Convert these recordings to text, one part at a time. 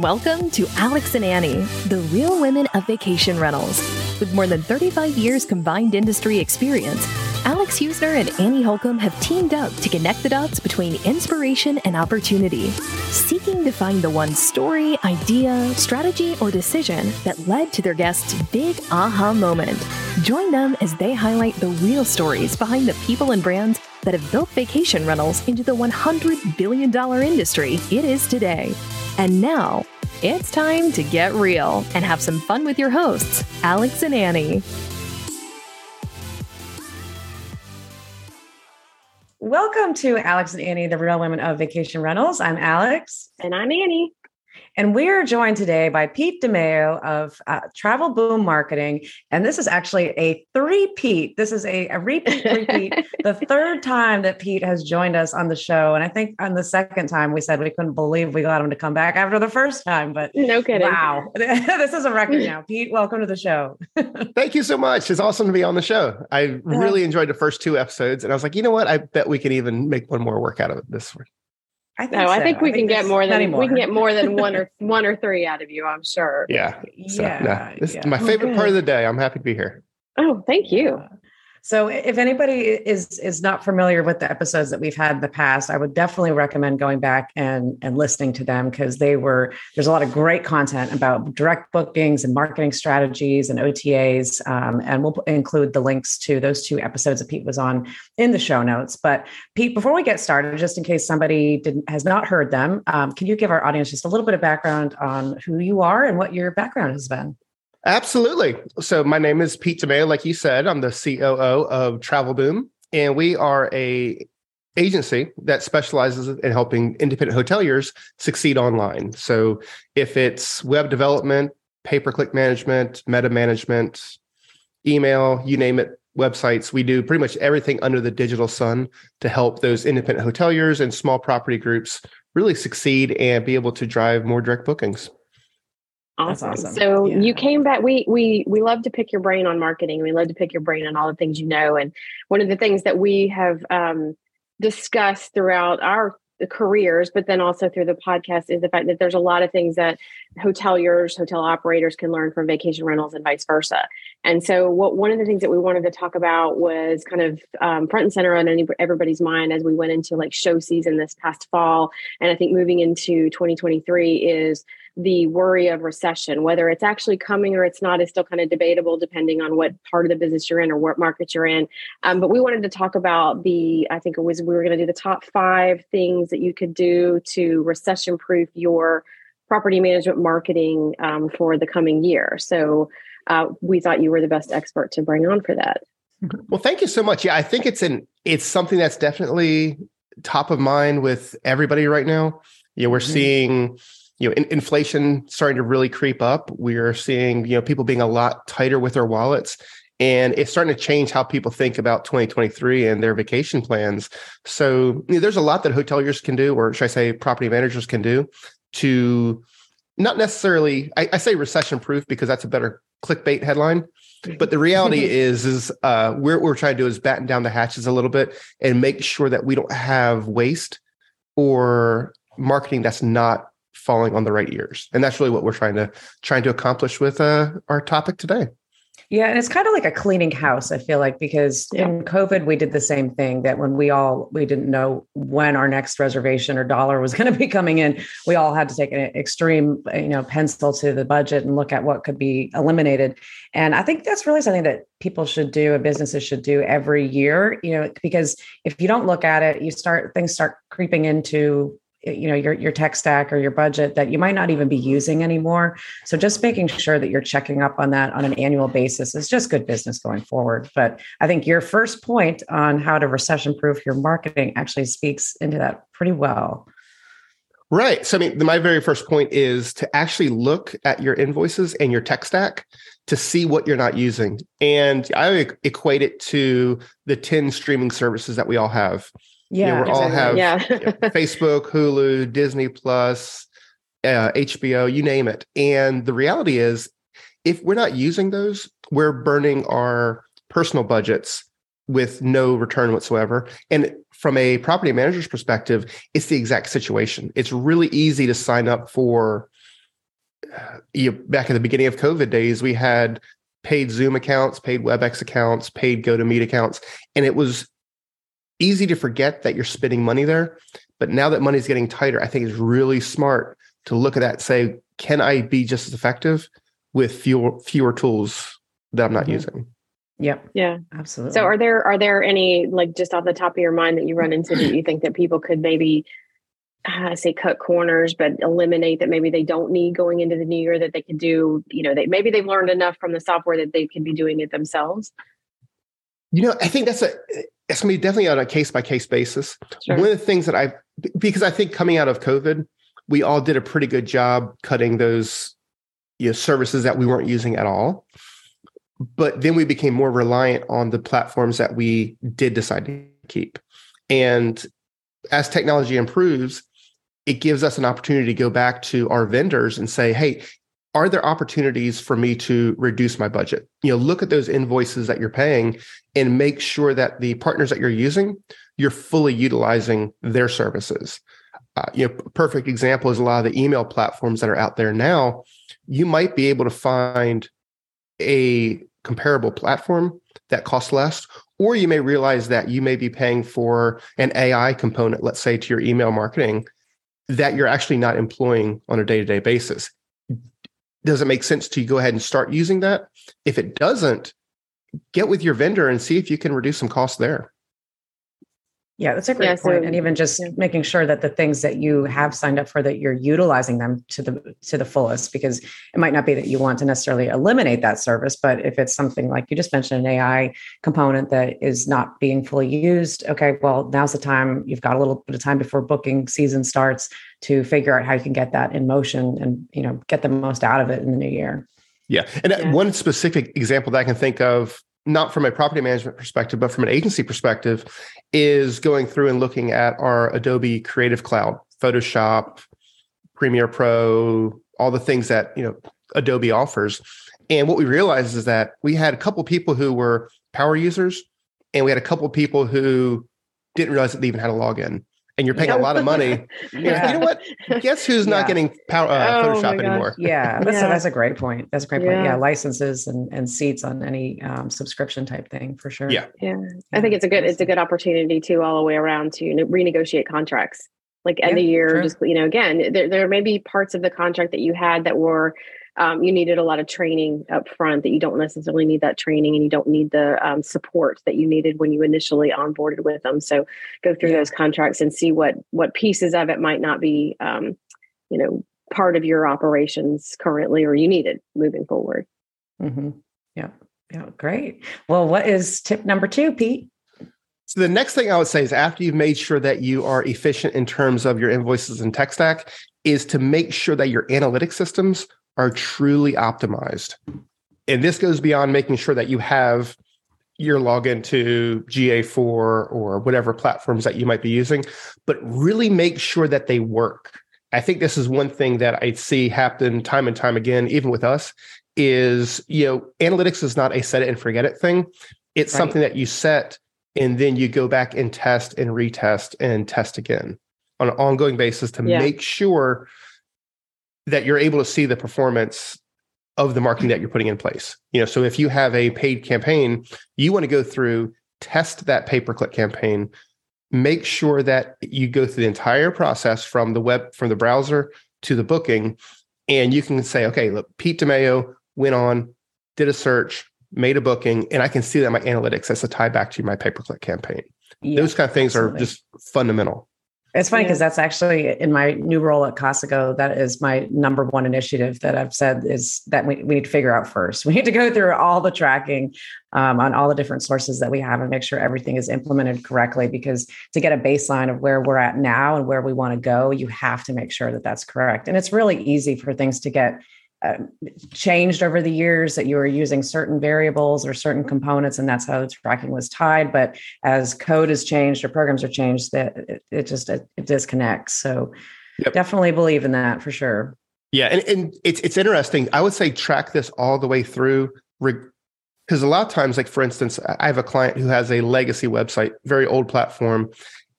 Welcome to Alex and Annie, the real women of vacation rentals. With more than 35 years combined industry experience, Alex Husner and Annie Holcomb have teamed up to connect the dots between inspiration and opportunity, seeking to find the one story, idea, strategy, or decision that led to their guests' big aha moment. Join them as they highlight the real stories behind the people and brands that have built vacation rentals into the $100 billion industry it is today. And now, it's time to get real and have some fun with your hosts, Alex and Annie. Welcome to Alex and Annie, the real women of vacation rentals. I'm Alex. And I'm Annie. And we are joined today by Pete DeMeo of uh, Travel Boom Marketing. And this is actually a three-peat. This is a, a repeat, repeat, the third time that Pete has joined us on the show. And I think on the second time we said we couldn't believe we got him to come back after the first time. But no kidding. Wow. this is a record now. Pete, welcome to the show. Thank you so much. It's awesome to be on the show. I really enjoyed the first two episodes. And I was like, you know what? I bet we can even make one more work out of it this one. I think no, so. I think we I can think get more than more. we can get more than one or one or three out of you. I'm sure. Yeah. So, yeah. No, this yeah. is my oh, favorite part of the day. I'm happy to be here. Oh, thank you. So if anybody is is not familiar with the episodes that we've had in the past, I would definitely recommend going back and and listening to them because they were there's a lot of great content about direct bookings and marketing strategies and OTAs, um, and we'll include the links to those two episodes that Pete was on in the show notes. But Pete, before we get started, just in case somebody didn't has not heard them, um, can you give our audience just a little bit of background on who you are and what your background has been? Absolutely. So my name is Pete DeMeo. Like you said, I'm the COO of Travel Boom, and we are a agency that specializes in helping independent hoteliers succeed online. So if it's web development, pay-per-click management, meta management, email, you name it, websites, we do pretty much everything under the digital sun to help those independent hoteliers and small property groups really succeed and be able to drive more direct bookings. Awesome. awesome. So yeah. you came back. We we we love to pick your brain on marketing. We love to pick your brain on all the things you know. And one of the things that we have um, discussed throughout our careers, but then also through the podcast, is the fact that there's a lot of things that hoteliers, hotel operators can learn from vacation rentals and vice versa. And so, what one of the things that we wanted to talk about was kind of um, front and center on any, everybody's mind as we went into like show season this past fall, and I think moving into 2023 is the worry of recession. Whether it's actually coming or it's not is still kind of debatable depending on what part of the business you're in or what market you're in. Um, but we wanted to talk about the, I think it was, we were going to do the top five things that you could do to recession proof your property management marketing um, for the coming year. So uh, we thought you were the best expert to bring on for that. Well, thank you so much. Yeah, I think it's an it's something that's definitely top of mind with everybody right now. Yeah, we're mm-hmm. seeing you know in, inflation starting to really creep up we are seeing you know people being a lot tighter with their wallets and it's starting to change how people think about 2023 and their vacation plans so you know, there's a lot that hoteliers can do or should i say property managers can do to not necessarily i, I say recession proof because that's a better clickbait headline but the reality is is uh we're, what we're trying to do is batten down the hatches a little bit and make sure that we don't have waste or marketing that's not falling on the right ears. And that's really what we're trying to trying to accomplish with uh, our topic today yeah and it's kind of like a cleaning house i feel like because yeah. in covid we did the same thing that when we all we didn't know when our next reservation or dollar was going to be coming in we all had to take an extreme you know pencil to the budget and look at what could be eliminated and i think that's really something that people should do and businesses should do every year you know because if you don't look at it you start things start creeping into you know your your tech stack or your budget that you might not even be using anymore. So just making sure that you're checking up on that on an annual basis is just good business going forward. But i think your first point on how to recession proof your marketing actually speaks into that pretty well. Right. So i mean my very first point is to actually look at your invoices and your tech stack to see what you're not using. And i equate it to the 10 streaming services that we all have yeah, you know, we exactly. all have yeah. Facebook, Hulu, Disney Plus, uh, HBO, you name it. And the reality is, if we're not using those, we're burning our personal budgets with no return whatsoever. And from a property manager's perspective, it's the exact situation. It's really easy to sign up for you back at the beginning of COVID days, we had paid Zoom accounts, paid WebEx accounts, paid GoToMeet accounts, and it was easy to forget that you're spending money there. But now that money's getting tighter, I think it's really smart to look at that and say, can I be just as effective with fewer fewer tools that I'm not mm-hmm. using? Yep. Yeah. Absolutely. So are there are there any like just off the top of your mind that you run into that you think that people could maybe I say cut corners, but eliminate that maybe they don't need going into the new year that they could do, you know, they maybe they've learned enough from the software that they can be doing it themselves. You know, I think that's a it's gonna be definitely on a case by case basis. Sure. One of the things that I because I think coming out of COVID, we all did a pretty good job cutting those you know, services that we weren't using at all. But then we became more reliant on the platforms that we did decide to keep. And as technology improves, it gives us an opportunity to go back to our vendors and say, hey, are there opportunities for me to reduce my budget? You know, look at those invoices that you're paying and make sure that the partners that you're using, you're fully utilizing their services. Uh, you know, perfect example is a lot of the email platforms that are out there now. You might be able to find a comparable platform that costs less, or you may realize that you may be paying for an AI component, let's say to your email marketing, that you're actually not employing on a day to day basis. Does it make sense to go ahead and start using that? If it doesn't, get with your vendor and see if you can reduce some costs there. Yeah, that's a great yeah, point. So, and even just yeah. making sure that the things that you have signed up for that you're utilizing them to the to the fullest because it might not be that you want to necessarily eliminate that service, but if it's something like you just mentioned an AI component that is not being fully used, okay, well, now's the time. You've got a little bit of time before booking season starts to figure out how you can get that in motion and you know get the most out of it in the new year. Yeah. And uh, yeah. one specific example that I can think of not from a property management perspective, but from an agency perspective, is going through and looking at our Adobe Creative Cloud, Photoshop, Premiere Pro, all the things that you know Adobe offers. And what we realized is that we had a couple people who were power users, and we had a couple people who didn't realize that they even had a login and you're paying a lot of money. yeah. You know what? Guess who's yeah. not getting power, uh, oh Photoshop anymore? Yeah, that's, yeah. A, that's a great point. That's a great point. Yeah, licenses and, and seats on any um, subscription type thing for sure. Yeah, yeah. I think it's a good it's a good opportunity too, all the way around to renegotiate contracts. Like end of year, just you know, again, there there may be parts of the contract that you had that were um, you needed a lot of training up front that you don't necessarily need that training and you don't need the um, support that you needed when you initially onboarded with them. So go through yeah. those contracts and see what what pieces of it might not be um, you know part of your operations currently or you needed moving forward. Mm-hmm. yeah. Yeah. Great. Well what is tip number two pete? So the next thing I would say is after you've made sure that you are efficient in terms of your invoices and tech stack, is to make sure that your analytic systems are truly optimized. And this goes beyond making sure that you have your login to GA4 or whatever platforms that you might be using, but really make sure that they work. I think this is one thing that I see happen time and time again, even with us, is you know, analytics is not a set it and forget it thing. It's right. something that you set and then you go back and test and retest and test again on an ongoing basis to yeah. make sure that you're able to see the performance of the marketing that you're putting in place. You know, so if you have a paid campaign, you want to go through, test that pay per click campaign, make sure that you go through the entire process from the web, from the browser to the booking, and you can say, okay, look, Pete DeMeo went on, did a search, made a booking, and I can see that my analytics as a tie back to my pay per click campaign. Yeah, Those kind of things absolutely. are just fundamental. It's funny because yeah. that's actually in my new role at Casago. That is my number one initiative that I've said is that we, we need to figure out first. We need to go through all the tracking um, on all the different sources that we have and make sure everything is implemented correctly. Because to get a baseline of where we're at now and where we want to go, you have to make sure that that's correct. And it's really easy for things to get uh, changed over the years that you were using certain variables or certain components and that's how the tracking was tied. But as code has changed or programs are changed that it, it, just it, it, disconnects. So yep. definitely believe in that for sure. Yeah and, and it's it's interesting. I would say track this all the way through because a lot of times like for instance i have a client who has a legacy website very old platform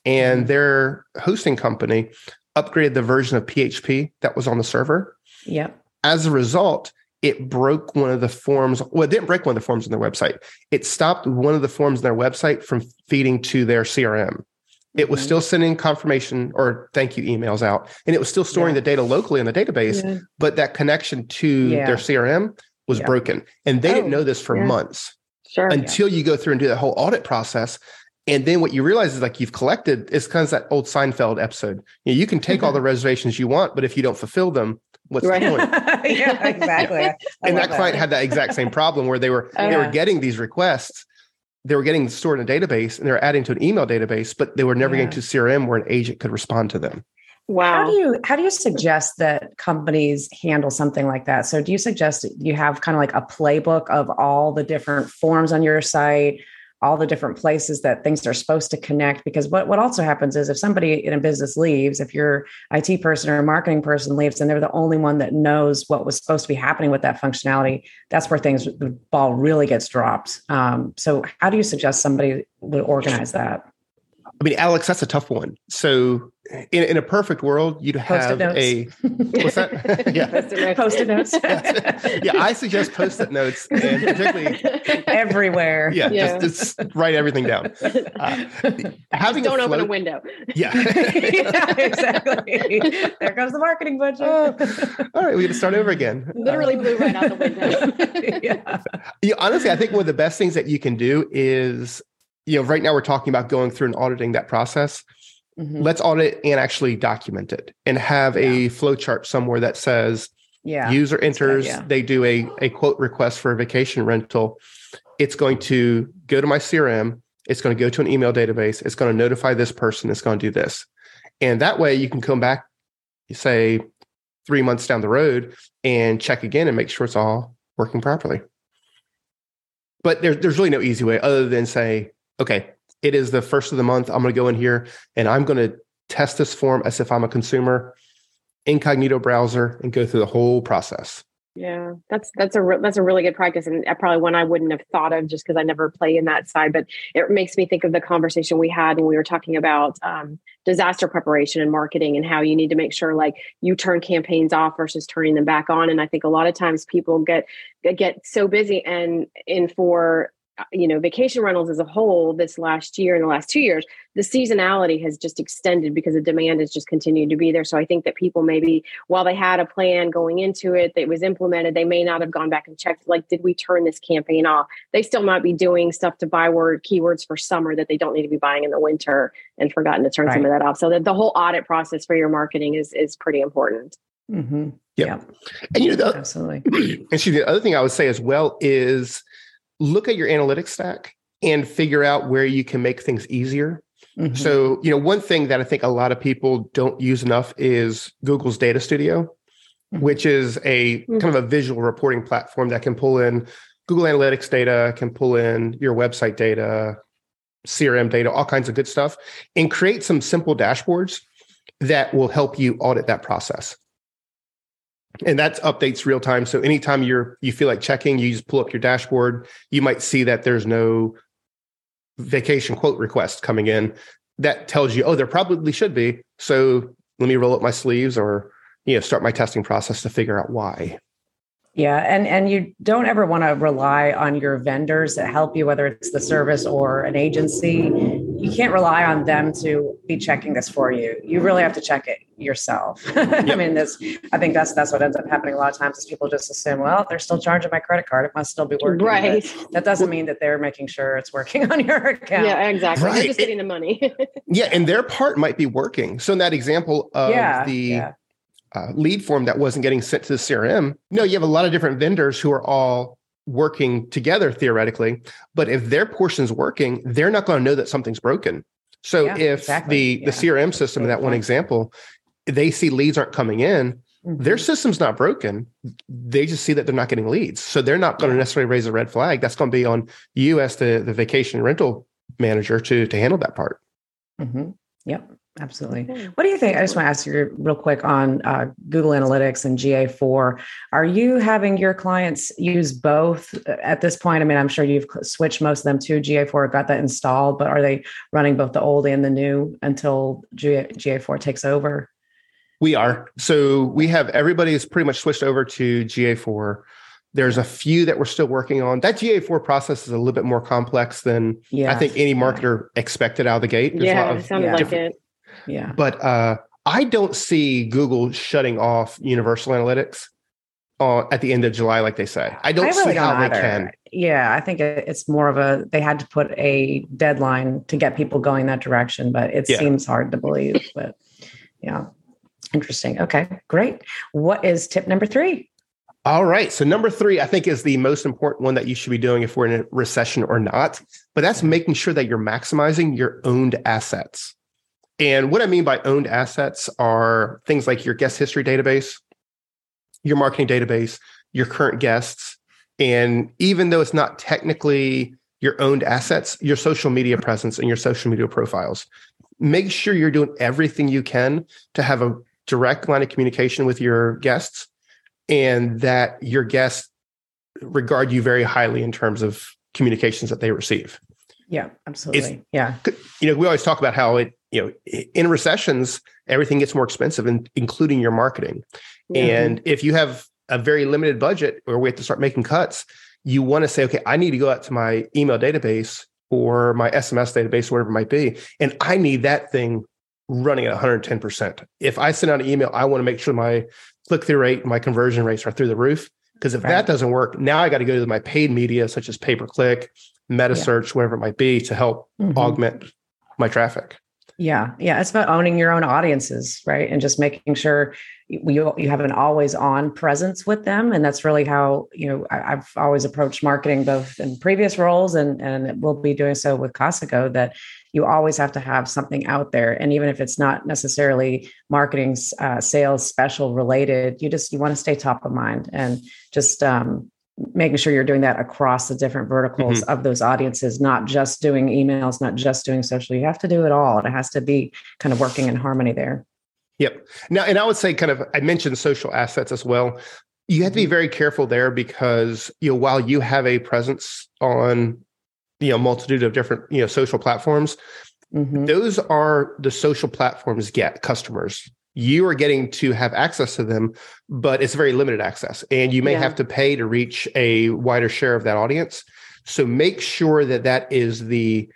and mm-hmm. their hosting company upgraded the version of php that was on the server. Yep As a result, it broke one of the forms. Well, it didn't break one of the forms on their website. It stopped one of the forms on their website from feeding to their CRM. It was mm-hmm. still sending confirmation or thank you emails out, and it was still storing yeah. the data locally in the database, yeah. but that connection to yeah. their CRM was broken. And they oh, didn't know this for months. Sure. Until you go through and do that whole audit process. And then what you realize is like you've collected it's kind of that old Seinfeld episode. You, know, you can take all the mm-hmm. reservations you want, but if you don't fulfill them, what's right. the point? yeah, exactly. Yeah. And that, that client had that exact same problem where they were oh, they were uh-huh. getting these requests they were getting stored in a database and they were adding to an email database, but they were never yeah. getting to CRM where an agent could respond to them. Wow. How do you how do you suggest that companies handle something like that? So do you suggest you have kind of like a playbook of all the different forms on your site all the different places that things are supposed to connect because what, what also happens is if somebody in a business leaves if your it person or marketing person leaves and they're the only one that knows what was supposed to be happening with that functionality that's where things the ball really gets dropped. Um, so how do you suggest somebody would organize that I mean, Alex, that's a tough one. So, in, in a perfect world, you'd have a what's that? yeah, post-it notes. yeah, I suggest post-it notes, and particularly everywhere. Yeah, yeah. Just, just, write everything down. Uh, having don't a float, open a window. Yeah. yeah, exactly. There goes the marketing budget. Uh, all right, we got to start over again. Literally uh, blew right out the window. yeah. yeah. Honestly, I think one of the best things that you can do is you know, right now we're talking about going through and auditing that process. Mm-hmm. Let's audit and actually document it and have yeah. a flow chart somewhere that says, yeah, user enters, yeah. they do a, a quote request for a vacation rental. It's going to go to my CRM. It's going to go to an email database. It's going to notify this person. It's going to do this. And that way you can come back, say three months down the road and check again and make sure it's all working properly. But there, there's really no easy way other than say, okay, it is the first of the month. I'm going to go in here and I'm going to test this form as if I'm a consumer, incognito browser, and go through the whole process. Yeah, that's that's a re- that's a really good practice, and probably one I wouldn't have thought of just because I never play in that side. But it makes me think of the conversation we had when we were talking about um, disaster preparation and marketing, and how you need to make sure like you turn campaigns off versus turning them back on. And I think a lot of times people get get so busy, and in for you know vacation rentals as a whole this last year and the last two years the seasonality has just extended because the demand has just continued to be there so i think that people maybe while they had a plan going into it that was implemented they may not have gone back and checked like did we turn this campaign off they still might be doing stuff to buy word keywords for summer that they don't need to be buying in the winter and forgotten to turn right. some of that off so that the whole audit process for your marketing is is pretty important mm-hmm. yeah. yeah and you know the, absolutely and see the other thing i would say as well is look at your analytics stack and figure out where you can make things easier. Mm-hmm. So, you know, one thing that I think a lot of people don't use enough is Google's Data Studio, mm-hmm. which is a mm-hmm. kind of a visual reporting platform that can pull in Google Analytics data, can pull in your website data, CRM data, all kinds of good stuff, and create some simple dashboards that will help you audit that process and that's updates real time. So anytime you're you feel like checking, you just pull up your dashboard. You might see that there's no vacation quote request coming in. That tells you, oh, there probably should be. So let me roll up my sleeves or you know start my testing process to figure out why. Yeah, and and you don't ever want to rely on your vendors that help you, whether it's the service or an agency you can't rely on them to be checking this for you. You really have to check it yourself. Yep. I mean, this. I think that's that's what ends up happening a lot of times is people just assume, well, they're still charging my credit card, it must still be working. Right. But that doesn't mean that they're making sure it's working on your account. Yeah, exactly. Right. You're just getting the money. yeah, and their part might be working. So in that example of yeah, the. Yeah. Uh, lead form that wasn't getting sent to the CRM. No, you have a lot of different vendors who are all working together theoretically but if their portion's working they're not going to know that something's broken so yeah, if exactly. the yeah. the crm system in that one example they see leads aren't coming in mm-hmm. their system's not broken they just see that they're not getting leads so they're not going to necessarily raise a red flag that's going to be on you as the the vacation rental manager to to handle that part mm-hmm. yep Absolutely. What do you think? I just want to ask you real quick on uh, Google Analytics and GA4. Are you having your clients use both at this point? I mean, I'm sure you've switched most of them to GA4, got that installed, but are they running both the old and the new until GA, GA4 takes over? We are. So we have everybody is pretty much switched over to GA4. There's a few that we're still working on. That GA4 process is a little bit more complex than yes. I think any marketer expected out of the gate. There's yeah, it sounded like it. Yeah. But uh, I don't see Google shutting off Universal Analytics uh, at the end of July, like they say. I don't I really see how they can. Yeah, I think it's more of a they had to put a deadline to get people going that direction, but it yeah. seems hard to believe. But yeah, interesting. Okay, great. What is tip number three? All right. So number three, I think, is the most important one that you should be doing if we're in a recession or not. But that's making sure that you're maximizing your owned assets. And what I mean by owned assets are things like your guest history database, your marketing database, your current guests. And even though it's not technically your owned assets, your social media presence and your social media profiles. Make sure you're doing everything you can to have a direct line of communication with your guests and that your guests regard you very highly in terms of communications that they receive. Yeah, absolutely. It's, yeah. You know, we always talk about how it, you know, in recessions, everything gets more expensive, and including your marketing. Mm-hmm. And if you have a very limited budget or we have to start making cuts, you want to say, okay, I need to go out to my email database or my SMS database, whatever it might be, and I need that thing running at 110%. If I send out an email, I want to make sure my click through rate, my conversion rates are through the roof. Because if right. that doesn't work, now I got to go to my paid media, such as pay per click, meta yeah. search, whatever it might be, to help mm-hmm. augment my traffic. Yeah, yeah, it's about owning your own audiences, right, and just making sure you you have an always on presence with them, and that's really how you know I, have always approached marketing, both in previous roles and and we'll be doing so with Casago. That you always have to have something out there and even if it's not necessarily marketing uh, sales special related you just you want to stay top of mind and just um, making sure you're doing that across the different verticals mm-hmm. of those audiences not just doing emails not just doing social you have to do it all and it has to be kind of working in harmony there yep now and i would say kind of i mentioned social assets as well you have to be mm-hmm. very careful there because you know while you have a presence on you know multitude of different you know social platforms mm-hmm. those are the social platforms get customers you are getting to have access to them but it's very limited access and you may yeah. have to pay to reach a wider share of that audience so make sure that that is the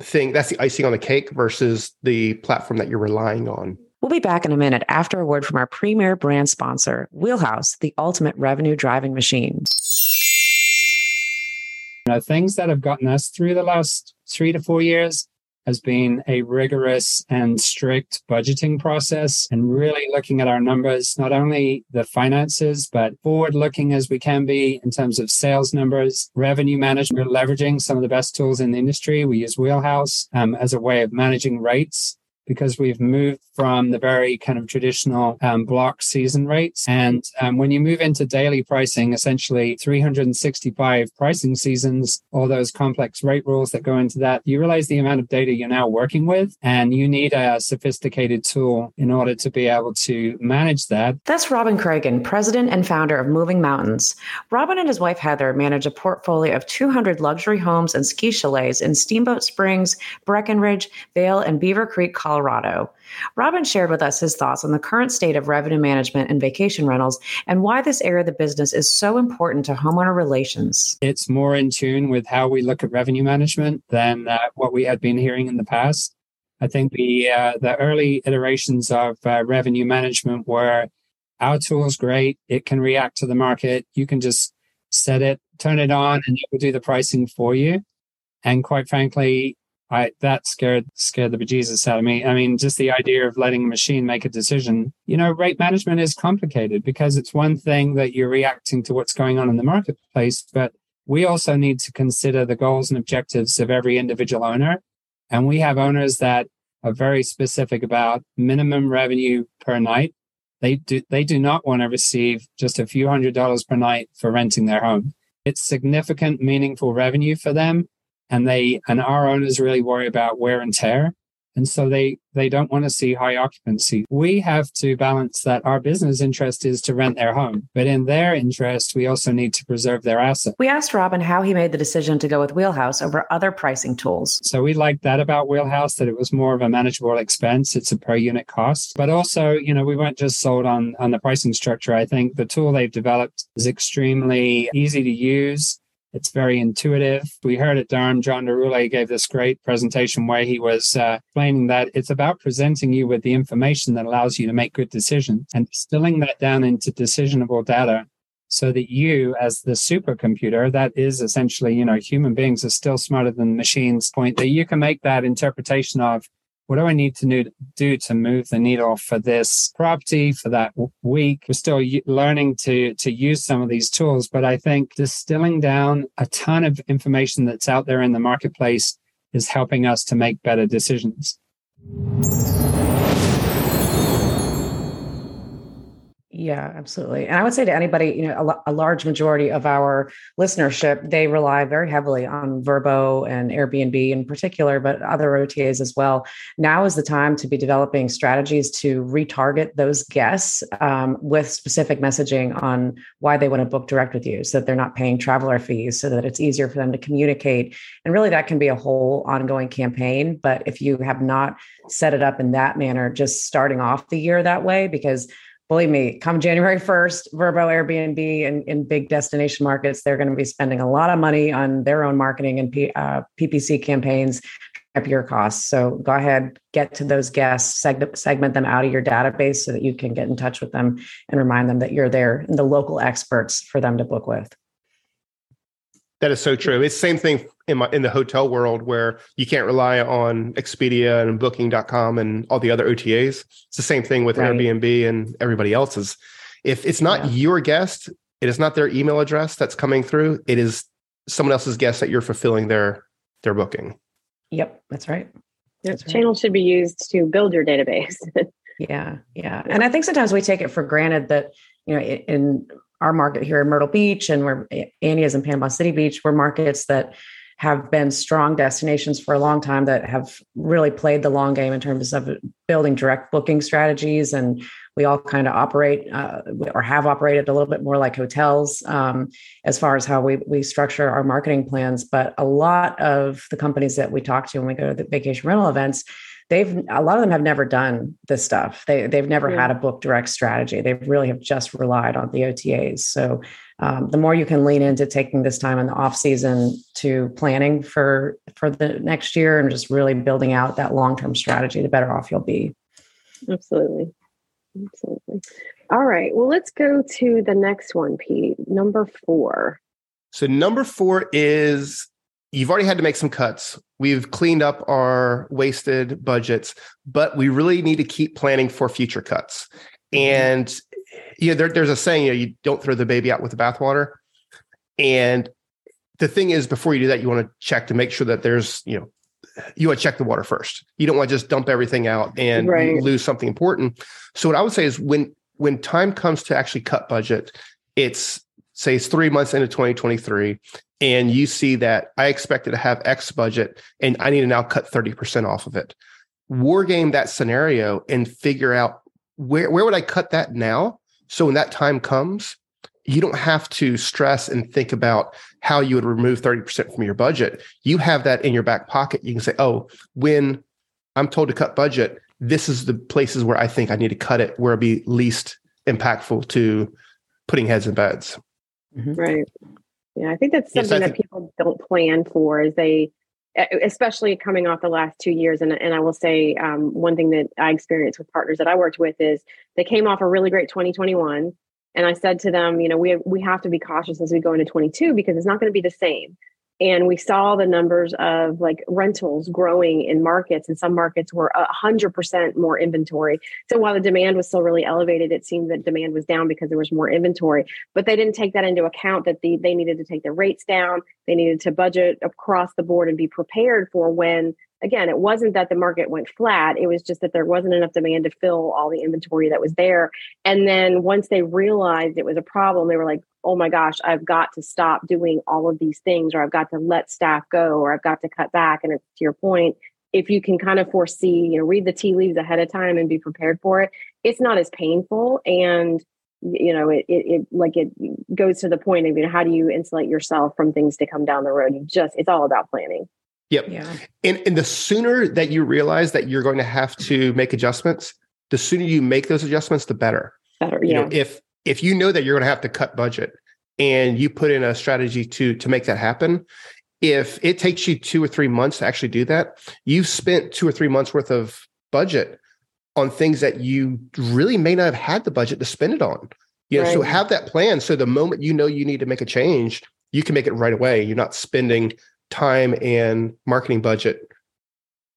thing that's the icing on the cake versus the platform that you're relying on We'll be back in a minute after a word from our premier brand sponsor, Wheelhouse, the ultimate revenue driving machine. You know, things that have gotten us through the last three to four years has been a rigorous and strict budgeting process and really looking at our numbers, not only the finances, but forward looking as we can be in terms of sales numbers, revenue management, leveraging some of the best tools in the industry. We use Wheelhouse um, as a way of managing rates because we've moved from the very kind of traditional um, block season rates. And um, when you move into daily pricing, essentially 365 pricing seasons, all those complex rate rules that go into that, you realize the amount of data you're now working with, and you need a sophisticated tool in order to be able to manage that. That's Robin Craigen, president and founder of Moving Mountains. Robin and his wife Heather manage a portfolio of 200 luxury homes and ski chalets in Steamboat Springs, Breckenridge, Vail, and Beaver Creek, Colorado. Robin shared with us his thoughts on the current state of revenue management and vacation rentals and why this area of the business is so important to homeowner relations. It's more in tune with how we look at revenue management than uh, what we had been hearing in the past. I think the uh, the early iterations of uh, revenue management were our tool's great. It can react to the market. You can just set it, turn it on, and it will do the pricing for you. And quite frankly, I that scared scared the bejesus out of me. I mean, just the idea of letting a machine make a decision. You know, rate management is complicated because it's one thing that you're reacting to what's going on in the marketplace, but we also need to consider the goals and objectives of every individual owner. And we have owners that are very specific about minimum revenue per night. They do they do not want to receive just a few hundred dollars per night for renting their home. It's significant, meaningful revenue for them and they and our owners really worry about wear and tear And so they, they don't want to see high occupancy. We have to balance that our business interest is to rent their home, but in their interest, we also need to preserve their asset. We asked Robin how he made the decision to go with Wheelhouse over other pricing tools. So we liked that about Wheelhouse, that it was more of a manageable expense. It's a per unit cost. But also, you know, we weren't just sold on, on the pricing structure. I think the tool they've developed is extremely easy to use. It's very intuitive. We heard at Durham, John Derule gave this great presentation where he was uh, explaining that it's about presenting you with the information that allows you to make good decisions and distilling that down into decisionable data so that you as the supercomputer that is essentially you know human beings are still smarter than machines point that you can make that interpretation of what do I need to do to move the needle for this property for that week? We're still learning to to use some of these tools, but I think distilling down a ton of information that's out there in the marketplace is helping us to make better decisions. Yeah, absolutely. And I would say to anybody, you know, a, a, large majority of our listenership, they rely very heavily on Vrbo and Airbnb in particular, but other OTAs as well. Now is the time to be developing strategies to retarget those guests um, with specific messaging on why they want to book direct with you so that they're not paying traveler fees, so that it's easier for them to communicate. And really, that can be a whole ongoing campaign. But if you have not set it up in that manner, just starting off the year that way, because believe me, come January 1st, Vrbo Airbnb, and in big destination markets, they're going to be spending a lot of money on their own marketing and P, uh, PPC campaigns up your costs. So go ahead, get to those guests, segment them out of your database so that you can get in touch with them and remind them that you're there and the local experts for them to book with. That is so true. It's the same thing in my in the hotel world where you can't rely on Expedia and booking.com and all the other OTAs. It's the same thing with right. Airbnb and everybody else's. If it's not yeah. your guest, it is not their email address that's coming through. It is someone else's guest that you're fulfilling their their booking. Yep, that's right. That's right. channel should be used to build your database. yeah, yeah. And I think sometimes we take it for granted that, you know, in our market here in Myrtle Beach and where Annie is in Panama City Beach, we're markets that have been strong destinations for a long time that have really played the long game in terms of building direct booking strategies. And we all kind of operate uh, or have operated a little bit more like hotels um, as far as how we, we structure our marketing plans. But a lot of the companies that we talk to when we go to the vacation rental events, they've a lot of them have never done this stuff. They they've never yeah. had a book direct strategy. They really have just relied on the OTAs. So um, the more you can lean into taking this time in the off season to planning for for the next year and just really building out that long term strategy, the better off you'll be. Absolutely, absolutely. All right. Well, let's go to the next one, Pete. Number four. So number four is you've already had to make some cuts. We've cleaned up our wasted budgets, but we really need to keep planning for future cuts. Mm-hmm. And you know, there, there's a saying, you, know, you don't throw the baby out with the bathwater. And the thing is, before you do that, you want to check to make sure that there's, you know, you want to check the water first. You don't want to just dump everything out and right. lose something important. So what I would say is when when time comes to actually cut budget, it's say it's three months into 2023 and you see that I expected to have X budget and I need to now cut 30% off of it. War game that scenario and figure out where, where would I cut that now? So when that time comes, you don't have to stress and think about how you would remove 30% from your budget. You have that in your back pocket. You can say, oh, when I'm told to cut budget, this is the places where I think I need to cut it, where it'll be least impactful to putting heads in beds. Mm-hmm. Right. Yeah, I think that's something yes, that people don't plan for is they, especially coming off the last two years. And, and I will say um, one thing that I experienced with partners that I worked with is they came off a really great 2021. And I said to them, you know, we, we have to be cautious as we go into 22 because it's not going to be the same and we saw the numbers of like rentals growing in markets and some markets were 100% more inventory. So while the demand was still really elevated it seemed that demand was down because there was more inventory. But they didn't take that into account that the, they needed to take their rates down. They needed to budget across the board and be prepared for when again, it wasn't that the market went flat. It was just that there wasn't enough demand to fill all the inventory that was there. And then once they realized it was a problem, they were like, oh my gosh, I've got to stop doing all of these things, or I've got to let staff go, or I've got to cut back. And it's to your point, if you can kind of foresee, you know, read the tea leaves ahead of time and be prepared for it, it's not as painful. And, you know, it, it, it like it goes to the point of, you know, how do you insulate yourself from things to come down the road? You just, it's all about planning. Yep. Yeah. And, and the sooner that you realize that you're going to have to make adjustments, the sooner you make those adjustments, the better. Better. Yeah. You know, if, if you know that you're going to have to cut budget and you put in a strategy to to make that happen if it takes you two or three months to actually do that, you've spent two or three months worth of budget on things that you really may not have had the budget to spend it on. You know, right. so have that plan. So the moment you know you need to make a change, you can make it right away. You're not spending time and marketing budget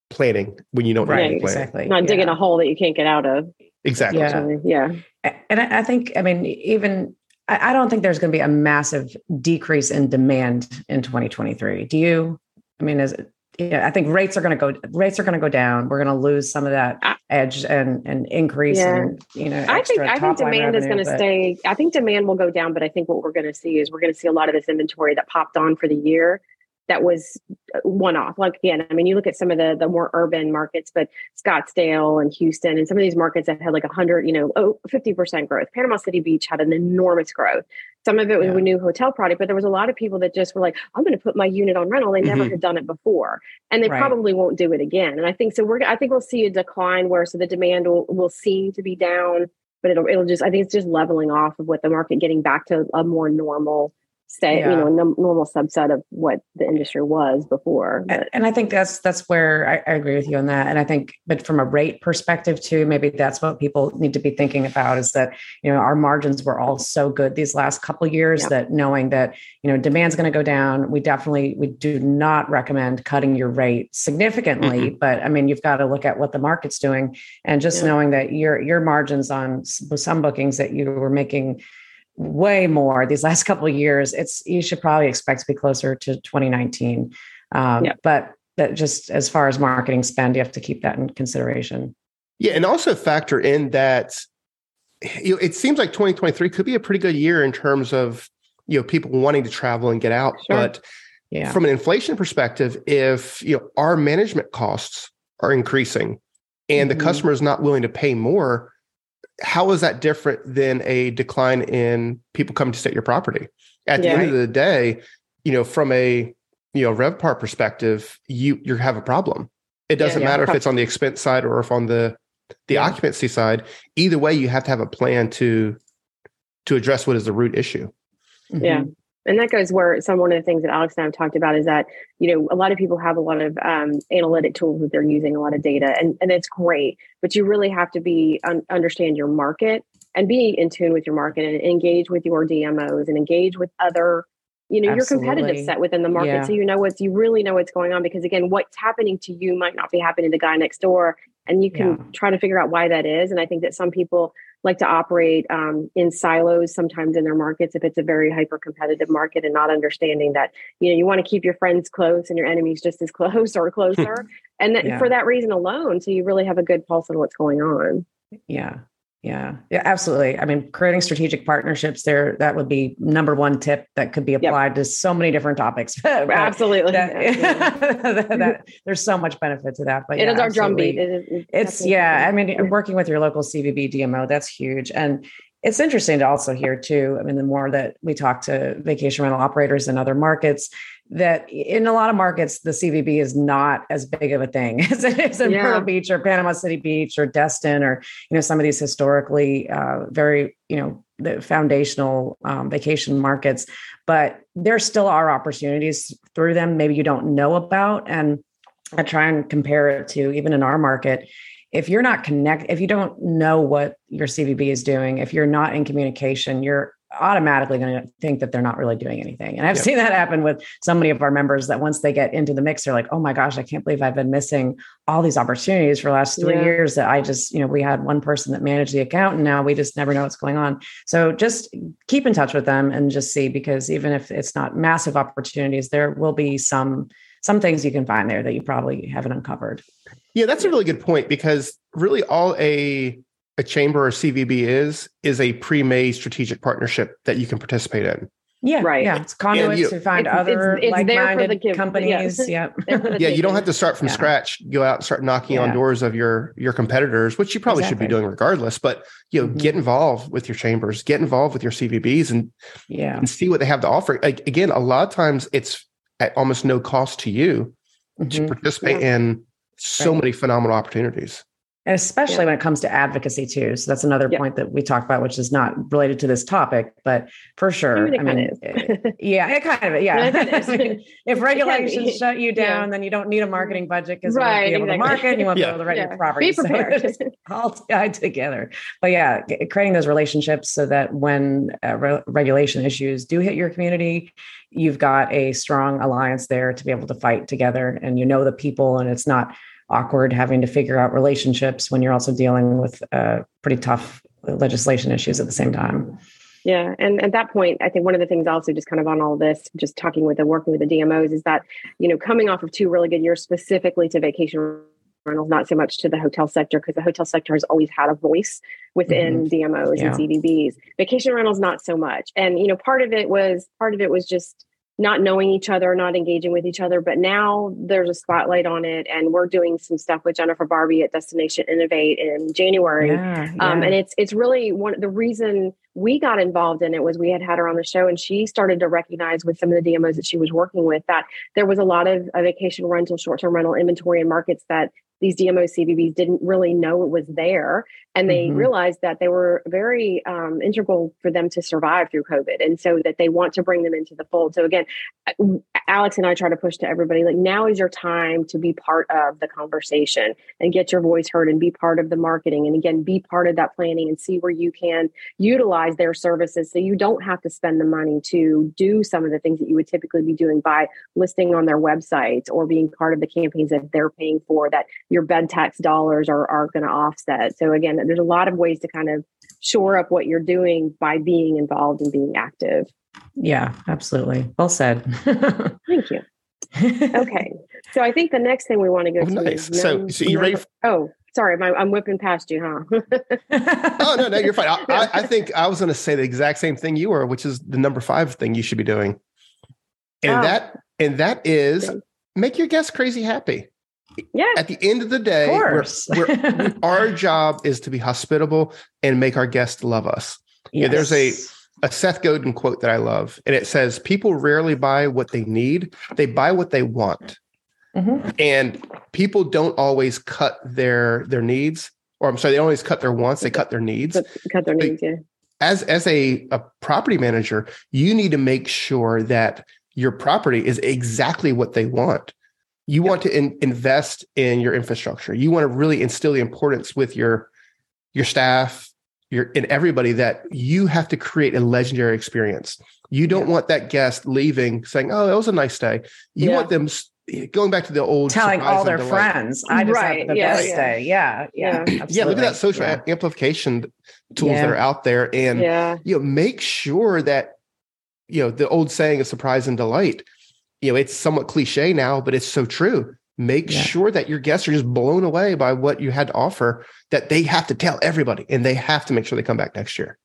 planning when you don't right, exactly. Not yeah. digging a hole that you can't get out of. Exactly. Yeah. yeah. And I think, I mean, even I, I don't think there's going to be a massive decrease in demand in 2023. Do you? I mean, is it, yeah, I think rates are going to go rates are going to go down. We're going to lose some of that edge and and increase yeah. and you know. I think I think demand revenue, is going to stay. I think demand will go down, but I think what we're going to see is we're going to see a lot of this inventory that popped on for the year that was uh, one off. Like again, I mean, you look at some of the the more urban markets, but Scottsdale and Houston and some of these markets that had like a hundred, you know, oh, 50% growth. Panama City Beach had an enormous growth. Some of it was yeah. a new hotel product, but there was a lot of people that just were like, I'm going to put my unit on rental. They never mm-hmm. had done it before. And they right. probably won't do it again. And I think so we're I think we'll see a decline where so the demand will, will seem to be down, but it'll it'll just I think it's just leveling off of what the market getting back to a more normal stay yeah. you know a normal subset of what the industry was before but. and i think that's that's where I, I, agree with you on that and i think but from a rate perspective too maybe that's what people need to be thinking about is that you know our margins were all so good these last couple years yeah. that knowing that you know demand's going to go down we definitely we do not recommend cutting your rate significantly mm-hmm. but i mean you've got to look at what the market's doing and just yeah. knowing that your your margins on some bookings that you were making way more these last couple of years. It's you should probably expect to be closer to 2019. Um, yeah. But that just as far as marketing spend, you have to keep that in consideration. Yeah, and also factor in that you know, it seems like 2023 could be a pretty good year in terms of you know people wanting to travel and get out. Sure. But yeah. from an inflation perspective, if you know our management costs are increasing and mm-hmm. the customer is not willing to pay more, how is that different than a decline in people coming to stay at your property? At yeah. the end of the day, you know, from a you know RevPAR perspective, you you have a problem. It doesn't yeah, yeah. matter if it's on the expense side or if on the the occupancy side. Either way, you have to have a plan to to address what is the root issue. Yeah. Mm-hmm and that goes where some one of the things that Alex and I have talked about is that you know a lot of people have a lot of um, analytic tools that they're using, a lot of data, and and it's great. But you really have to be un- understand your market and be in tune with your market and engage with your DMOs and engage with other you know Absolutely. your competitive set within the market yeah. so you know what's you really know what's going on because again what's happening to you might not be happening to the guy next door and you can yeah. try to figure out why that is and i think that some people like to operate um, in silos sometimes in their markets if it's a very hyper competitive market and not understanding that you know you want to keep your friends close and your enemies just as close or closer. And that, yeah. for that reason alone so you really have a good pulse on what's going on. Yeah yeah, yeah, absolutely. I mean, creating strategic partnerships there, that would be number one tip that could be applied yep. to so many different topics. absolutely. That, that, that, there's so much benefit to that. But it yeah, is our drumbeat. It it's, yeah, I mean, working with your local CVB DMO, that's huge. And it's interesting to also hear too. I mean, the more that we talk to vacation rental operators in other markets, that in a lot of markets, the CVB is not as big of a thing as it is in yeah. Myrtle Beach or Panama City Beach or Destin or you know some of these historically uh, very you know the foundational um, vacation markets. But there still are opportunities through them. Maybe you don't know about, and I try and compare it to even in our market if you're not connect if you don't know what your cvb is doing if you're not in communication you're automatically going to think that they're not really doing anything and i've yep. seen that happen with so many of our members that once they get into the mix they're like oh my gosh i can't believe i've been missing all these opportunities for the last three yeah. years that i just you know we had one person that managed the account and now we just never know what's going on so just keep in touch with them and just see because even if it's not massive opportunities there will be some some things you can find there that you probably haven't uncovered yeah, that's a really good point because really all a a chamber or CVB is is a pre-made strategic partnership that you can participate in. Yeah, right. Yeah, it's conduits you, to find it's, other it's, it's like-minded the companies. Yeah, yeah. yeah you don't have to start from yeah. scratch. Go out and start knocking yeah. on doors of your your competitors, which you probably exactly. should be doing regardless. But you know, mm-hmm. get involved with your chambers, get involved with your CVBs, and yeah, and see what they have to offer. Like, again, a lot of times it's at almost no cost to you mm-hmm. to participate in so right. many phenomenal opportunities and especially yeah. when it comes to advocacy too. So that's another yeah. point that we talked about, which is not related to this topic, but for sure. I mean, eh, yeah, it kind of, yeah. I mean, if regulations shut you down, yeah. then you don't need a marketing budget because right, you won't be able exactly. to market and you want to be able to write your property. Be prepared. So all tied together. But yeah, creating those relationships so that when uh, re- regulation issues do hit your community, you've got a strong alliance there to be able to fight together and you know the people and it's not awkward having to figure out relationships when you're also dealing with uh, pretty tough legislation issues at the same time. Yeah, and at that point, I think one of the things also just kind of on all this, just talking with and working with the DMOs, is that you know coming off of two really good years specifically to vacation rentals, not so much to the hotel sector because the hotel sector has always had a voice within mm-hmm. DMOs yeah. and CVBs. Vacation rentals, not so much. And you know, part of it was part of it was just not knowing each other, not engaging with each other. But now there's a spotlight on it, and we're doing some stuff with Jennifer Barbee at Destination Innovate in January. Yeah, yeah. Um, and it's it's really one the reason we got involved in it was we had had her on the show, and she started to recognize with some of the DMOs that she was working with that there was a lot of vacation rental, short term rental inventory in markets that these DMO CVBs didn't really know it was there. And they mm-hmm. realized that they were very um, integral for them to survive through COVID. And so that they want to bring them into the fold. So again, Alex and I try to push to everybody like now is your time to be part of the conversation and get your voice heard and be part of the marketing. And again, be part of that planning and see where you can utilize their services so you don't have to spend the money to do some of the things that you would typically be doing by listing on their websites or being part of the campaigns that they're paying for that your bed tax dollars are, are going to offset. So again, there's a lot of ways to kind of shore up what you're doing by being involved and being active. Yeah, absolutely. Well said. Thank you. okay. So I think the next thing we want to go oh, to nice. is so, so you ready? For- oh, sorry, my, I'm whipping past you, huh? oh no, no, you're fine. I, I, I think I was going to say the exact same thing you were, which is the number five thing you should be doing, and oh. that and that is make your guests crazy happy yeah. At the end of the day, we're, we're, our job is to be hospitable and make our guests love us. Yes. Yeah, there's a a Seth Godin quote that I love, and it says, "People rarely buy what they need; they buy what they want." Mm-hmm. And people don't always cut their their needs, or I'm sorry, they always cut their wants; they cut their needs. Cut their needs, yeah. As as a, a property manager, you need to make sure that your property is exactly what they want you yep. want to in, invest in your infrastructure you want to really instill the importance with your your staff your and everybody that you have to create a legendary experience you don't yep. want that guest leaving saying oh that was a nice day you want them going back to the old telling all their friends i just right. had the yeah, best yeah. day yeah yeah yeah, yeah look at that social amplification tools that are out there and yeah. you know make sure that you know the old saying of surprise and delight you know, it's somewhat cliche now, but it's so true. Make yeah. sure that your guests are just blown away by what you had to offer, that they have to tell everybody and they have to make sure they come back next year.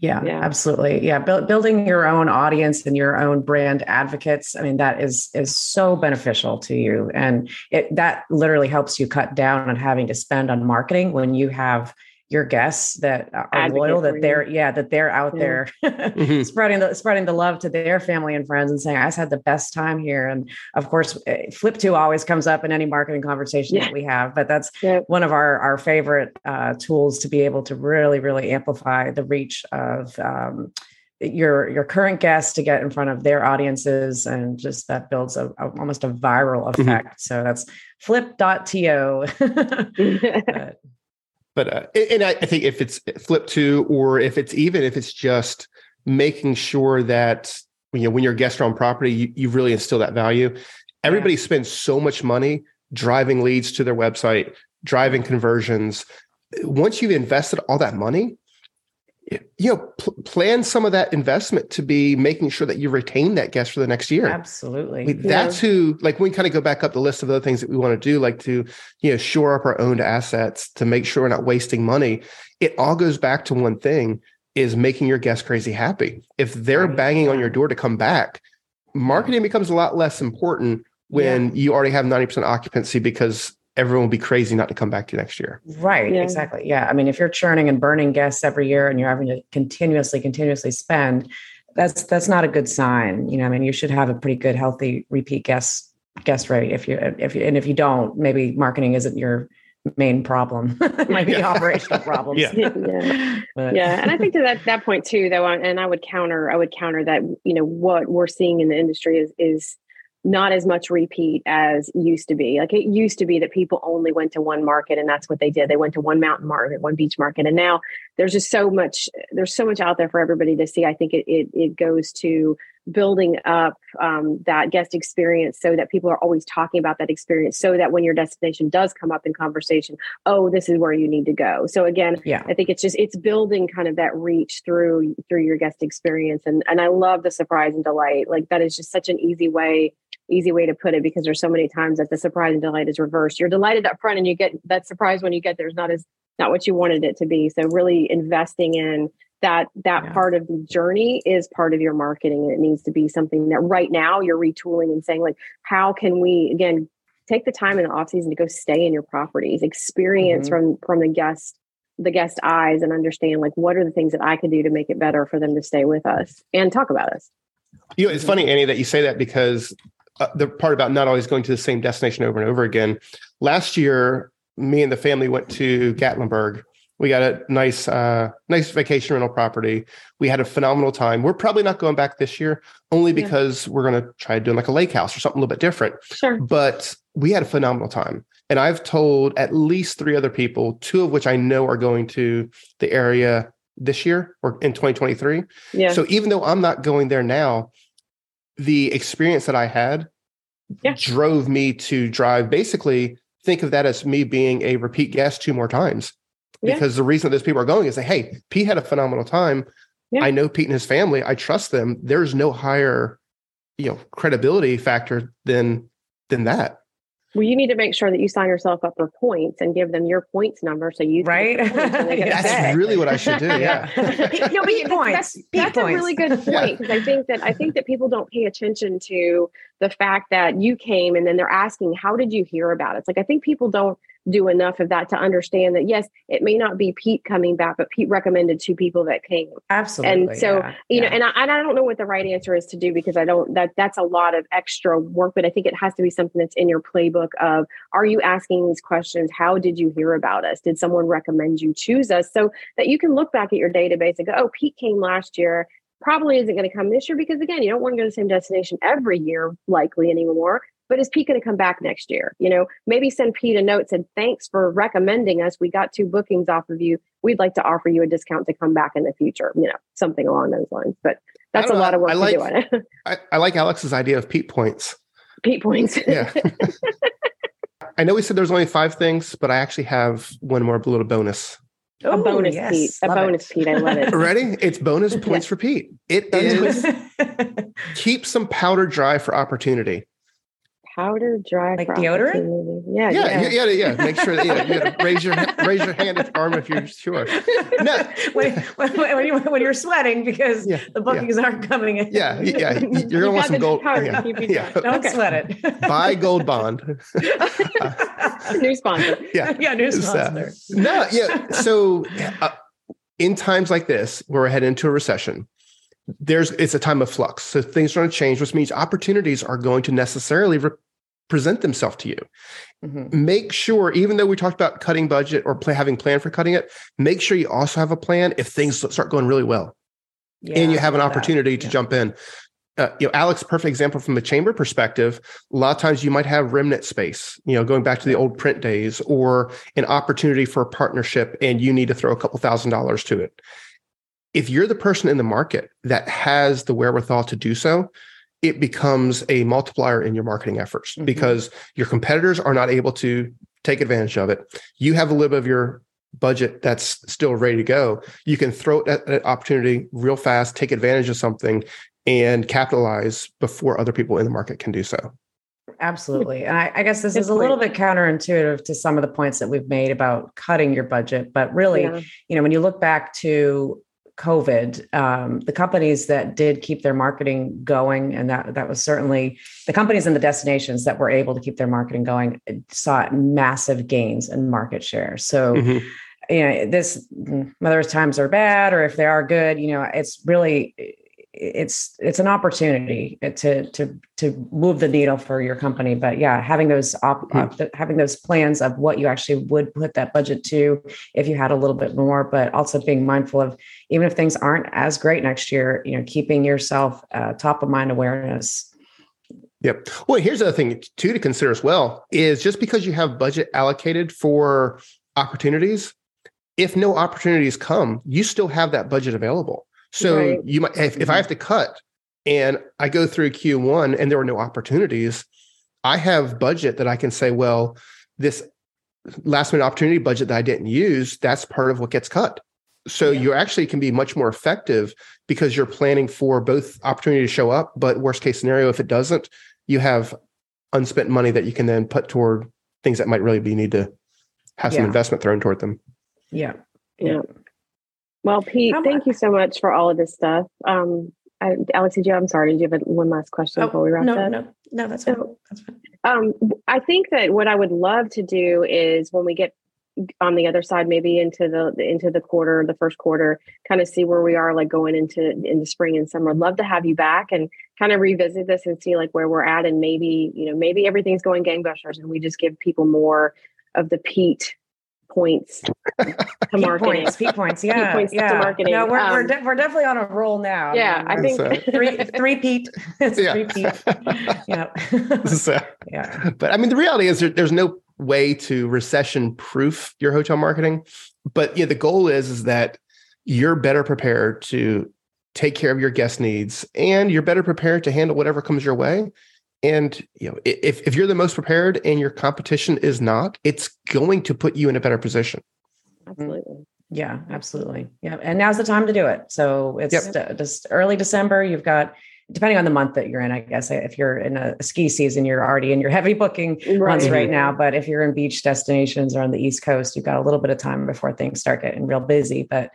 Yeah, yeah, absolutely. Yeah, building your own audience and your own brand advocates. I mean, that is is so beneficial to you, and it that literally helps you cut down on having to spend on marketing when you have your guests that are Advocate loyal that they're yeah that they're out yeah. there mm-hmm. spreading the spreading the love to their family and friends and saying i just had the best time here and of course eh, flip.to always comes up in any marketing conversation yeah. that we have but that's yeah. one of our our favorite uh, tools to be able to really really amplify the reach of um, your your current guests to get in front of their audiences and just that builds a, a almost a viral mm-hmm. effect mm-hmm. so that's flip.to but uh, and I, I think if it's flip.to, or if it's even if it's just making sure that you know when you're a guest on property, you, you really instill that value. Everybody yeah. spends so much money driving leads to their website, driving conversions. Once you've invested all that money, you know pl- plan some of that investment to be making sure that you retain that guest for the next year absolutely I mean, that's yeah. who like we kind of go back up the list of other things that we want to do like to you know shore up our owned assets to make sure we're not wasting money it all goes back to one thing is making your guests crazy happy. If they're right. banging on your door to come back, marketing becomes a lot less important when yeah. you already have 90% occupancy because everyone will be crazy not to come back to you next year. Right. Yeah. Exactly. Yeah. I mean, if you're churning and burning guests every year and you're having to continuously, continuously spend, that's that's not a good sign. You know, I mean, you should have a pretty good, healthy repeat guest guest rate. If you if you and if you don't, maybe marketing isn't your main problem. it might be yeah. operational problems. yeah. Yeah. yeah. And I think to that that point too, though, and I would counter, I would counter that, you know, what we're seeing in the industry is is not as much repeat as used to be. Like it used to be that people only went to one market and that's what they did. They went to one mountain market, one beach market. And now there's just so much, there's so much out there for everybody to see. I think it it, it goes to building up um, that guest experience so that people are always talking about that experience so that when your destination does come up in conversation oh this is where you need to go. So again yeah. I think it's just it's building kind of that reach through through your guest experience. And and i love the surprise and delight. Like that is just such an easy way easy way to put it because there's so many times that the surprise and delight is reversed. You're delighted up front and you get that surprise when you get there is not as not what you wanted it to be. So really investing in that that yeah. part of the journey is part of your marketing and it needs to be something that right now you're retooling and saying like how can we again take the time in the off season to go stay in your properties experience mm-hmm. from from the guest the guest eyes and understand like what are the things that i can do to make it better for them to stay with us and talk about us you know it's funny annie that you say that because uh, the part about not always going to the same destination over and over again last year me and the family went to gatlinburg we got a nice, uh, nice vacation rental property. We had a phenomenal time. We're probably not going back this year, only because yeah. we're going to try doing like a lake house or something a little bit different. Sure. But we had a phenomenal time, and I've told at least three other people, two of which I know are going to the area this year or in 2023. Yeah. So even though I'm not going there now, the experience that I had yeah. drove me to drive. Basically, think of that as me being a repeat guest two more times because the reason that those people are going is say, hey, Pete had a phenomenal time. Yeah. I know Pete and his family. I trust them. There's no higher, you know, credibility factor than than that. Well, you need to make sure that you sign yourself up for points and give them your points number so you right. that's really what I should do. Yeah. no, but points. That's, that's a really good point because yeah. I think that I think that people don't pay attention to the fact that you came and then they're asking, "How did you hear about it?" It's like I think people don't do enough of that to understand that yes, it may not be Pete coming back, but Pete recommended two people that came. Absolutely. And so, yeah, you yeah. know, and I, and I don't know what the right answer is to do because I don't that that's a lot of extra work, but I think it has to be something that's in your playbook of are you asking these questions? How did you hear about us? Did someone recommend you choose us? So that you can look back at your database and go, oh, Pete came last year probably isn't going to come this year because again you don't want to go to the same destination every year likely anymore but is Pete going to come back next year? You know, maybe send Pete a note, said, thanks for recommending us. We got two bookings off of you. We'd like to offer you a discount to come back in the future, you know, something along those lines. But that's a lot of work I like, to do on it. I, I like Alex's idea of Pete points. Pete points. Yeah. I know we said there's only five things, but I actually have one more little bonus. Ooh, a bonus yes, Pete. A bonus it. Pete. I love it. Ready? It's bonus points for Pete. It is keep some powder dry for opportunity powder dry like deodorant. Yeah, yeah, yeah, yeah, yeah. Make sure that yeah, you gotta raise your raise your hand at arm if you're sure. No, when, when, when, you, when you're sweating because yeah, the bookings yeah. aren't coming in. Yeah, yeah, you're gonna want some gold. Yeah, yeah. Don't okay. sweat it. Buy Gold Bond. new sponsor. Yeah, yeah, new sponsor. Uh, no, yeah. So, uh, in times like this, where we're heading into a recession, there's it's a time of flux. So things are going to change, which means opportunities are going to necessarily re- present themselves to you. Mm-hmm. Make sure, even though we talked about cutting budget or play, having plan for cutting it, make sure you also have a plan if things start going really well, yeah, and you have an opportunity to jump in. Uh, you know, Alex, perfect example from the chamber perspective. A lot of times you might have remnant space, you know, going back to the old print days, or an opportunity for a partnership, and you need to throw a couple thousand dollars to it if you're the person in the market that has the wherewithal to do so, it becomes a multiplier in your marketing efforts mm-hmm. because your competitors are not able to take advantage of it. You have a little bit of your budget that's still ready to go. You can throw that, that opportunity real fast, take advantage of something, and capitalize before other people in the market can do so. Absolutely. And I, I guess this it's is a little bit counterintuitive to some of the points that we've made about cutting your budget. But really, yeah. you know, when you look back to COVID, um, the companies that did keep their marketing going, and that that was certainly the companies and the destinations that were able to keep their marketing going saw massive gains in market share. So. Mm-hmm. You know, this whether times are bad or if they are good, you know, it's really it's it's an opportunity to to to move the needle for your company but yeah having those op, mm-hmm. having those plans of what you actually would put that budget to if you had a little bit more but also being mindful of even if things aren't as great next year you know keeping yourself uh, top of mind awareness Yep. Well, here's the other thing too to consider as well is just because you have budget allocated for opportunities, if no opportunities come, you still have that budget available. So right. you might if, if I mm-hmm. have to cut and I go through Q1 and there are no opportunities, I have budget that I can say, well, this last minute opportunity budget that I didn't use, that's part of what gets cut. So yeah. you actually can be much more effective because you're planning for both opportunity to show up, but worst case scenario, if it doesn't, you have unspent money that you can then put toward things that might really be need to have some investment thrown toward them. Yeah. Yeah. Well, Pete, thank you so much for all of this stuff. Um, I, Alex, did you? I'm sorry. Did you have one last question oh, before we wrap no, up? No, no, that's fine. That's fine. Um, I think that what I would love to do is when we get on the other side, maybe into the into the quarter, the first quarter, kind of see where we are, like going into into spring and summer. I'd love to have you back and kind of revisit this and see like where we're at, and maybe you know maybe everything's going gangbusters, and we just give people more of the Pete points to marketing. Points, peak points, yeah, points yeah. to marketing. No, we're um, we're, de- we're definitely on a roll now. Yeah, I, mean, I think three three Pete. It's yeah. three Pete. Yeah. so, yeah. But I mean, the reality is there, there's no way to recession proof your hotel marketing. But yeah, the goal is is that you're better prepared to take care of your guest needs and you're better prepared to handle whatever comes your way and you know, if if you're the most prepared and your competition is not, it's going to put you in a better position. Absolutely. Yeah, absolutely. Yeah, and now's the time to do it. So it's yep. just early December. You've got depending on the month that you're in, I guess if you're in a ski season, you're already in your heavy booking right. months right mm-hmm. now. But if you're in beach destinations or on the East Coast, you've got a little bit of time before things start getting real busy. But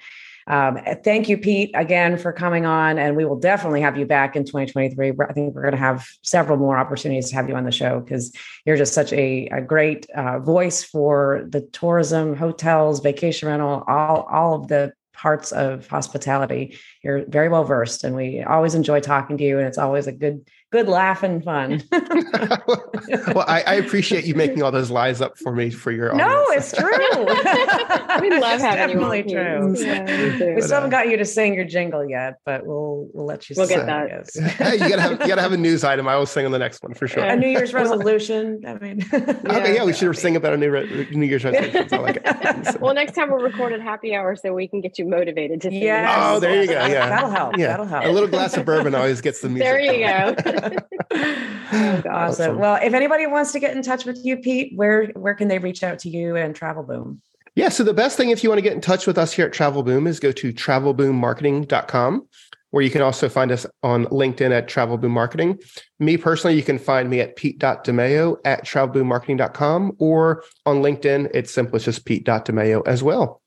um, thank you, Pete, again for coming on, and we will definitely have you back in 2023. I think we're going to have several more opportunities to have you on the show because you're just such a, a great uh, voice for the tourism, hotels, vacation rental, all all of the parts of hospitality. You're very well versed, and we always enjoy talking to you. And it's always a good good laugh and fun. well, I, I, appreciate you making all those lies up for me for your. No, it's true. we love it's having definitely you. True. Yeah, we, we still haven't uh, got you to sing your jingle yet, but we'll we'll let you. We'll get that. hey, you gotta have you gotta have a news item. I will sing on the next one for sure. A New Year's resolution. I mean, yeah, okay, yeah, we should sing about a new re- New Year's resolution. Like it. well, next time we'll record at happy hour so we can get you motivated to. Yeah. Oh, there you go. Yeah, that'll help. Yeah, that'll help. A little glass of bourbon always gets the music. There you go. oh, awesome. awesome. Well, if anybody wants to get in touch with you, Pete, where where can they reach out to you and Travel Boom? Yeah, so the best thing if you want to get in touch with us here at Travel Boom is go to travelboommarketing.com, where you can also find us on LinkedIn at Travel Boom Marketing. Me personally, you can find me at pete.demeo at travelboommarketing.com or on LinkedIn, it's simply just pete.demeo as well.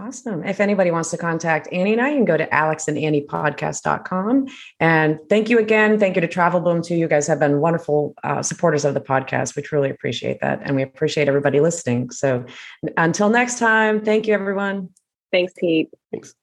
Awesome. If anybody wants to contact Annie and I, you can go to alexandanniepodcast.com. And thank you again. Thank you to Travel Boom too. You guys have been wonderful uh, supporters of the podcast. We truly appreciate that. And we appreciate everybody listening. So until next time, thank you, everyone. Thanks, Pete. Thanks.